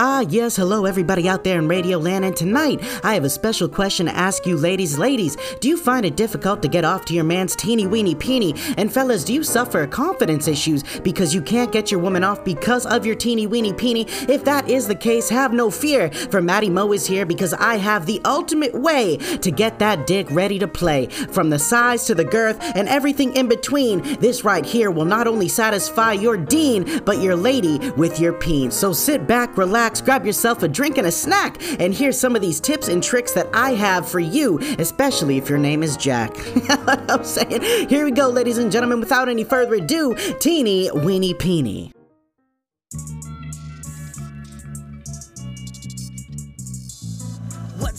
Ah, yes, hello everybody out there in Radio Land, and tonight I have a special question to ask you, ladies. Ladies, do you find it difficult to get off to your man's teeny weeny peeny? And fellas, do you suffer confidence issues because you can't get your woman off because of your teeny weeny peeny? If that is the case, have no fear, for Matty Mo is here because I have the ultimate way to get that dick ready to play. From the size to the girth and everything in between, this right here will not only satisfy your dean, but your lady with your peen. So sit back, relax grab yourself a drink and a snack, and here's some of these tips and tricks that I have for you, especially if your name is Jack. I'm saying? Here we go, ladies and gentlemen. Without any further ado, Teeny Weeny Peeny.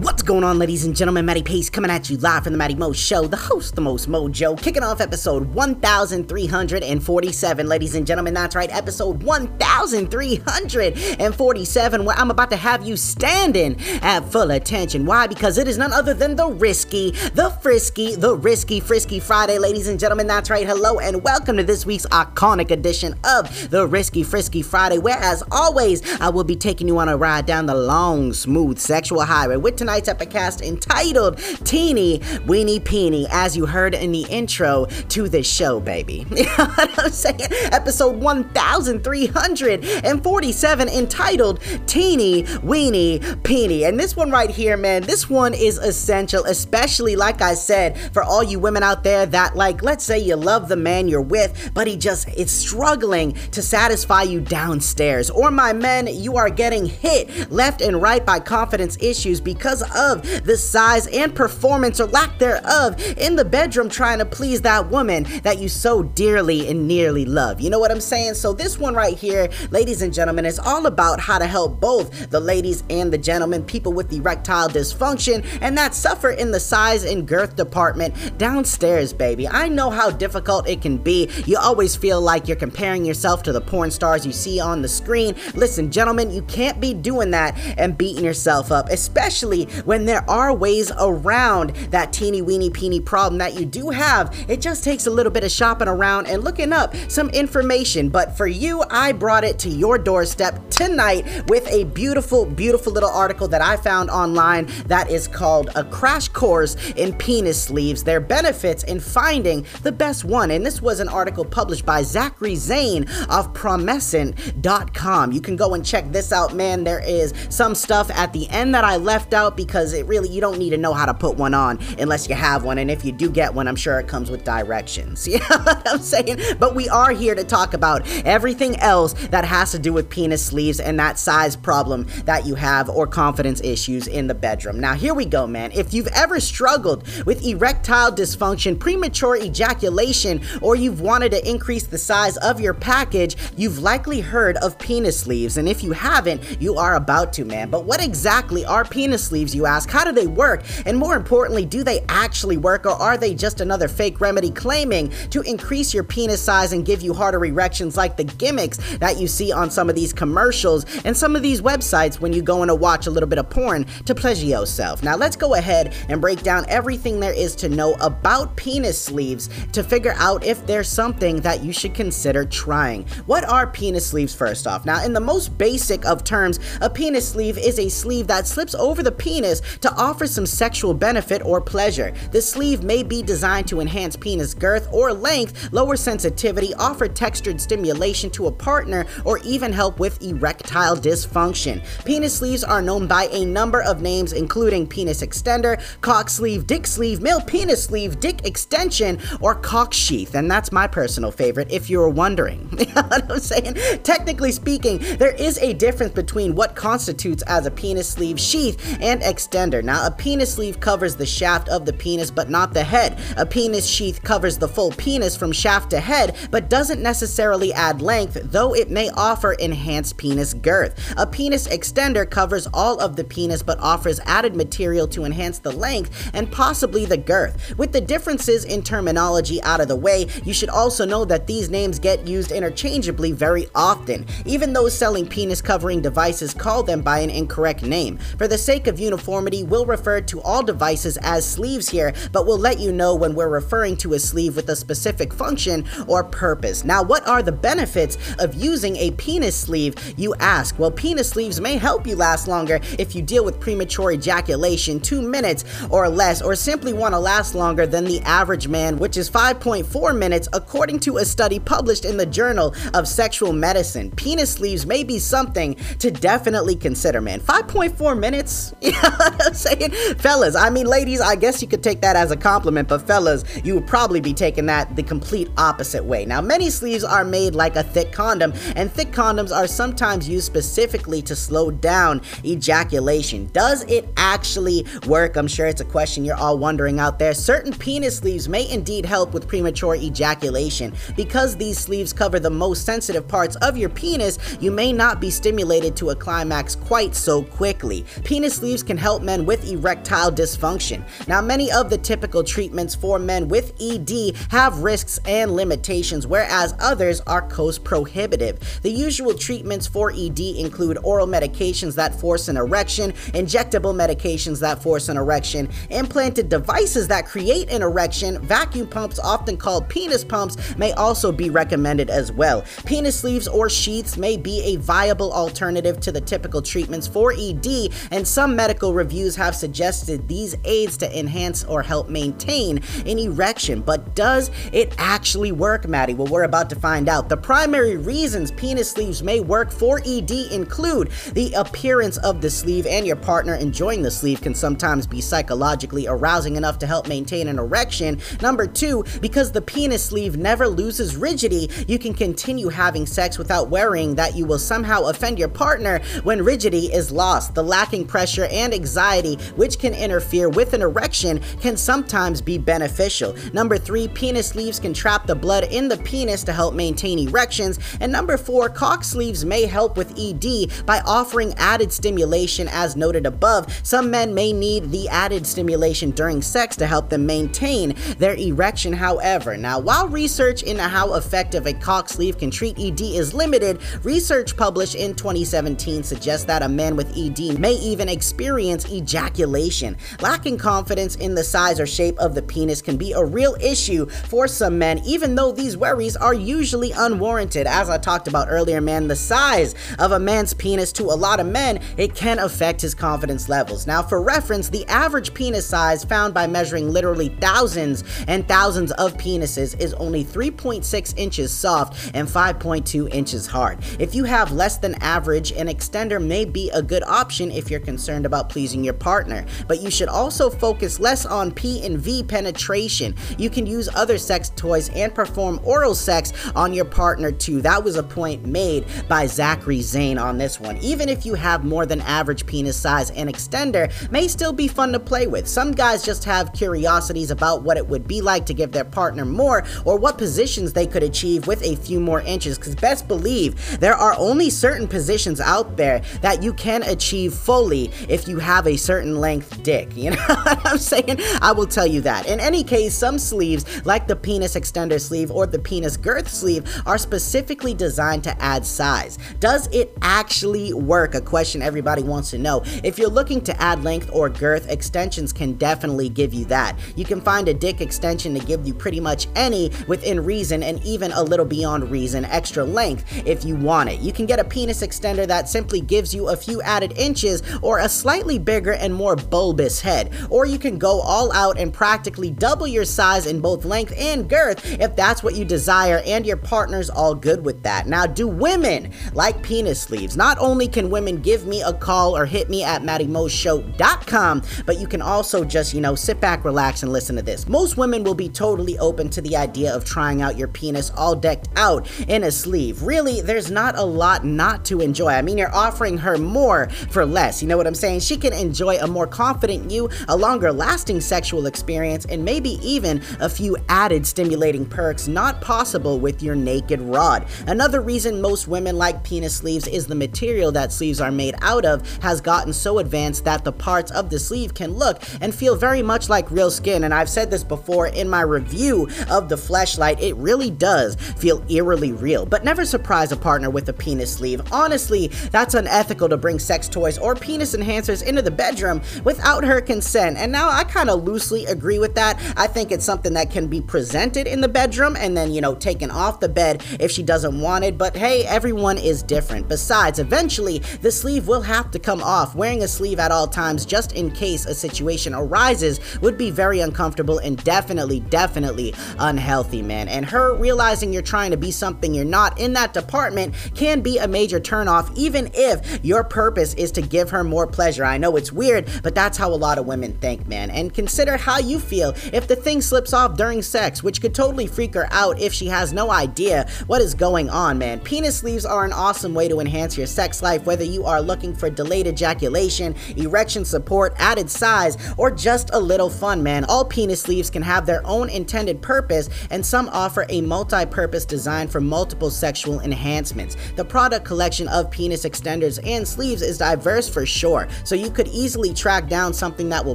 What's going on, ladies and gentlemen? Matty Pace coming at you live from the Matty Mo Show, the host, the most mojo, kicking off episode 1347, ladies and gentlemen. That's right, episode 1347, where I'm about to have you standing at full attention. Why? Because it is none other than the risky, the frisky, the risky, frisky Friday, ladies and gentlemen. That's right, hello, and welcome to this week's iconic edition of the Risky Frisky Friday, where, as always, I will be taking you on a ride down the long, smooth sexual highway with tonight's epicast entitled Teeny Weeny Peeny, as you heard in the intro to this show, baby. you know what I'm saying? Episode 1347 entitled Teeny Weeny Peeny. And this one right here, man, this one is essential, especially like I said, for all you women out there that, like, let's say you love the man you're with, but he just is struggling to satisfy you downstairs. Or my men, you are getting hit left and right by confidence issues because because of the size and performance or lack thereof in the bedroom trying to please that woman that you so dearly and nearly love. You know what I'm saying? So, this one right here, ladies and gentlemen, is all about how to help both the ladies and the gentlemen, people with erectile dysfunction, and that suffer in the size and girth department downstairs, baby. I know how difficult it can be. You always feel like you're comparing yourself to the porn stars you see on the screen. Listen, gentlemen, you can't be doing that and beating yourself up, especially when there are ways around that teeny weeny peeny problem that you do have. It just takes a little bit of shopping around and looking up some information. But for you, I brought it to your doorstep tonight with a beautiful, beautiful little article that I found online that is called A Crash Course in Penis Sleeves, Their Benefits in Finding the Best One. And this was an article published by Zachary Zane of Promescent.com. You can go and check this out, man. There is some stuff at the end that I left out because it really, you don't need to know how to put one on unless you have one. And if you do get one, I'm sure it comes with directions. You know what I'm saying? But we are here to talk about everything else that has to do with penis sleeves and that size problem that you have or confidence issues in the bedroom. Now, here we go, man. If you've ever struggled with erectile dysfunction, premature ejaculation, or you've wanted to increase the size of your package, you've likely heard of penis sleeves. And if you haven't, you are about to, man. But what exactly are penis sleeves? You ask. How do they work? And more importantly, do they actually work or are they just another fake remedy claiming to increase your penis size and give you harder erections like the gimmicks that you see on some of these commercials and some of these websites when you go in to watch a little bit of porn to pleasure yourself? Now, let's go ahead and break down everything there is to know about penis sleeves to figure out if there's something that you should consider trying. What are penis sleeves, first off? Now, in the most basic of terms, a penis sleeve is a sleeve that slips over the penis penis to offer some sexual benefit or pleasure. The sleeve may be designed to enhance penis girth or length, lower sensitivity, offer textured stimulation to a partner, or even help with erectile dysfunction. Penis sleeves are known by a number of names, including penis extender, cock sleeve, dick sleeve, male penis sleeve, dick extension, or cock sheath. And that's my personal favorite if you're wondering. you know what I'm saying? Technically speaking, there is a difference between what constitutes as a penis sleeve sheath and and extender. Now, a penis sleeve covers the shaft of the penis, but not the head. A penis sheath covers the full penis from shaft to head, but doesn't necessarily add length, though it may offer enhanced penis girth. A penis extender covers all of the penis, but offers added material to enhance the length and possibly the girth. With the differences in terminology out of the way, you should also know that these names get used interchangeably very often. Even those selling penis covering devices call them by an incorrect name. For the sake of uniformity, we'll refer to all devices as sleeves here, but we'll let you know when we're referring to a sleeve with a specific function or purpose. Now, what are the benefits of using a penis sleeve? You ask. Well, penis sleeves may help you last longer if you deal with premature ejaculation, two minutes or less, or simply want to last longer than the average man, which is 5.4 minutes, according to a study published in the Journal of Sexual Medicine. Penis sleeves may be something to definitely consider, man. 5.4 minutes? What I'm saying? Fellas, I mean, ladies, I guess you could take that as a compliment, but fellas, you would probably be taking that the complete opposite way. Now, many sleeves are made like a thick condom, and thick condoms are sometimes used specifically to slow down ejaculation. Does it actually work? I'm sure it's a question you're all wondering out there. Certain penis sleeves may indeed help with premature ejaculation. Because these sleeves cover the most sensitive parts of your penis, you may not be stimulated to a climax quite so quickly. Penis sleeves can help men with erectile dysfunction. Now, many of the typical treatments for men with ED have risks and limitations, whereas others are cost prohibitive. The usual treatments for ED include oral medications that force an erection, injectable medications that force an erection, implanted devices that create an erection, vacuum pumps, often called penis pumps, may also be recommended as well. Penis sleeves or sheaths may be a viable alternative to the typical treatments for ED, and some medical reviews have suggested these aids to enhance or help maintain an erection. But does it actually work, Matty? Well, we're about to find out. The primary reasons penis sleeves may work for ED include the appearance of the sleeve and your partner enjoying the sleeve can sometimes be psychologically arousing enough to help maintain an erection. Number two, because the penis sleeve never loses rigidity, you can continue having sex without worrying that you will somehow offend your partner when rigidity is lost. The lacking pressure and anxiety, which can interfere with an erection, can sometimes be beneficial. Number three, penis sleeves can trap the blood in the penis to help maintain erections. And number four, cock sleeves may help with ED by offering added stimulation as noted above. Some men may need the added stimulation during sex to help them maintain their erection, however. Now, while research into how effective a cock sleeve can treat ED is limited, research published in 2017 suggests that a man with ED may even experience ejaculation. Lacking confidence in the size or shape of the penis can be a real issue for some men, even though these worries are usually unwarranted. As I talked about earlier, man, the size of a man's penis to a lot of men, it can affect his confidence levels. Now, for reference, the average penis size found by measuring literally thousands and thousands of penises is only 3.6 inches soft and 5.2 inches hard. If you have less than average, an extender may be a good option if you're concerned about pleasing your partner, but you should also focus less on P and V penetration. You can use other sex toys and perform oral sex on your partner too. That was a point made by Zachary Zane on this one. Even if you have more than average penis size, an extender may still be fun to play with. Some guys just have curiosities about what it would be like to give their partner more or what positions they could achieve with a few more inches. Because best believe there are only certain positions out there that you can achieve fully if you have a certain length dick. You know what I'm saying? I will tell you that. In any case, some sleeves, like the penis extender sleeve or the penis girth sleeve, are specifically designed to add size. Does it actually work? A question everybody wants to know. If you're looking to add length or girth, extensions can definitely give you that. You can find a dick extension to give you pretty much any within reason and even a little beyond reason extra length if you want it. You can get a penis extender that simply gives you a few added inches or a slightly bigger and more bulbous head. Or you can go all out and practically double your size in both length and girth if that's what you desire and your partner's all good with that. Now, do women like penis sleeves? Not only can women give me a call or hit me at MattyMoShow.com, but you can also just, you know, sit back, relax, and listen to this. Most women will be totally open to the idea of trying out your penis all decked out in a sleeve. Really, there's not a lot not to enjoy. I mean, you're offering her more for less. You know what I'm saying? She can enjoy a more confident you, a longer lasting sexual experience, and maybe even a few added stimulating perks not possible with your naked rod. Another reason most women like penis sleeves is the material that sleeves are made out of has gotten so advanced that the parts of the sleeve can look and feel very much like real skin. And I've said this before in my review of the Fleshlight, it really does feel eerily real. But never surprise a partner with a penis sleeve. Honestly, that's unethical to bring sex toys or penis enhancers into the bedroom without her consent. And now I kind of loosely agree with that. I think it's something that can be presented in the bedroom and then, you know, taken off the bed if she doesn't want it. But hey, everyone is different. Besides, eventually, the sleeve will have to come off. Wearing a sleeve at all times, just in case a situation arises, would be very uncomfortable and definitely, definitely unhealthy, man. And her realizing you're trying to be something you're not in that department can be a major turnoff, even if your purpose is to give her more pleasure. I know it's weird, but that's how a lot of women think, man. And consider how you feel if the thing slips off during sex, which could totally freak her out if she has no idea what is going on, man. Penis sleeves are an awesome way to enhance your sex life, whether you are looking for delayed ejaculation, erection support, added size, or just a little fun, man. All penis sleeves can have their own intended purpose, and some offer a multi purpose design for multiple sexual enhancements. The product collection of penis extenders and sleeves is diverse for sure, so you could easily track down something that will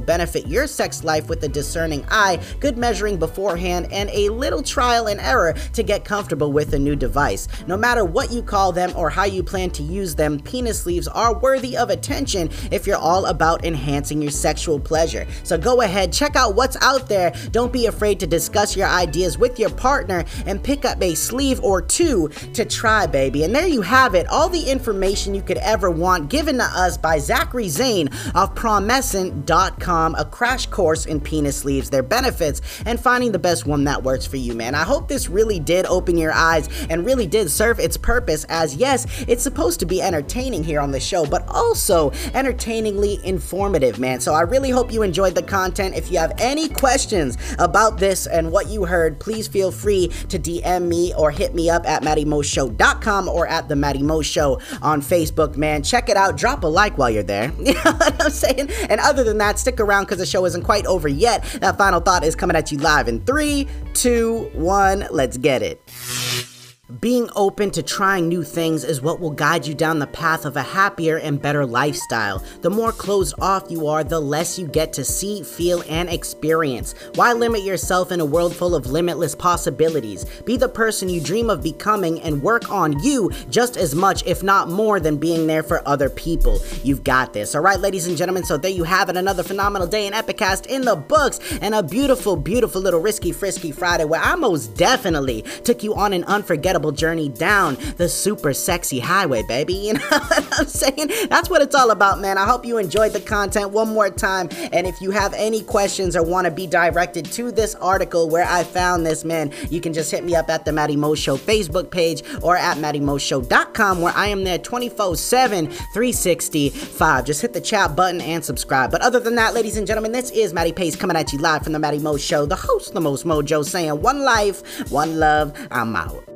benefit your sex life with a discerning eye, good measuring beforehand, and a little trial and error to get comfortable with a new device. No matter what you call them or how you plan to use them, penis sleeves are worthy of attention if you're all about enhancing your sexual pleasure. So go ahead, check out what's out there. Don't be afraid to discuss your ideas with your partner and pick up a sleeve or two to try, baby. And there you have it, all the information you could ever want given to us by Zachary Zane of Promescent.com, a crash course in penis sleeves, their benefits, and finding the best one that works for you, man. I hope this really did open your eyes and really did serve its purpose as yes, it's supposed to be entertaining here on the show, but also entertainingly informative, man. So I really hope you enjoyed the content. If you have any questions about this and what you heard, please feel free to DM me or hit me up at MattyMoShow.com or at the Matty Mo Show on Facebook, man. Check it out. Drop a like while you're there. What I'm saying? And other than that, stick around because the show isn't quite over yet. That final thought is coming at you live in three, two, one. Let's get it. Being open to trying new things is what will guide you down the path of a happier and better lifestyle. The more closed off you are, the less you get to see, feel, and experience. Why limit yourself in a world full of limitless possibilities? Be the person you dream of becoming and work on you just as much, if not more, than being there for other people. You've got this. All right, ladies and gentlemen, so there you have it. Another phenomenal day in Epicast in the books and a beautiful, beautiful little risky, frisky Friday where I most definitely took you on an unforgettable journey down the super sexy highway, baby. You know what I'm saying? That's what it's all about, man. I hope you enjoyed the content one more time. And if you have any questions or want to be directed to this article where I found this, man, you can just hit me up at the Matty Mo Show Facebook page or at MattyMoShow.com where I am there 24 7, 365. Just hit the chat button and subscribe. But other than that, ladies and gentlemen, this is Matty Pace coming at you live from the Matty Mo Show, the host, the most mojo, saying one life, one love, I'm out.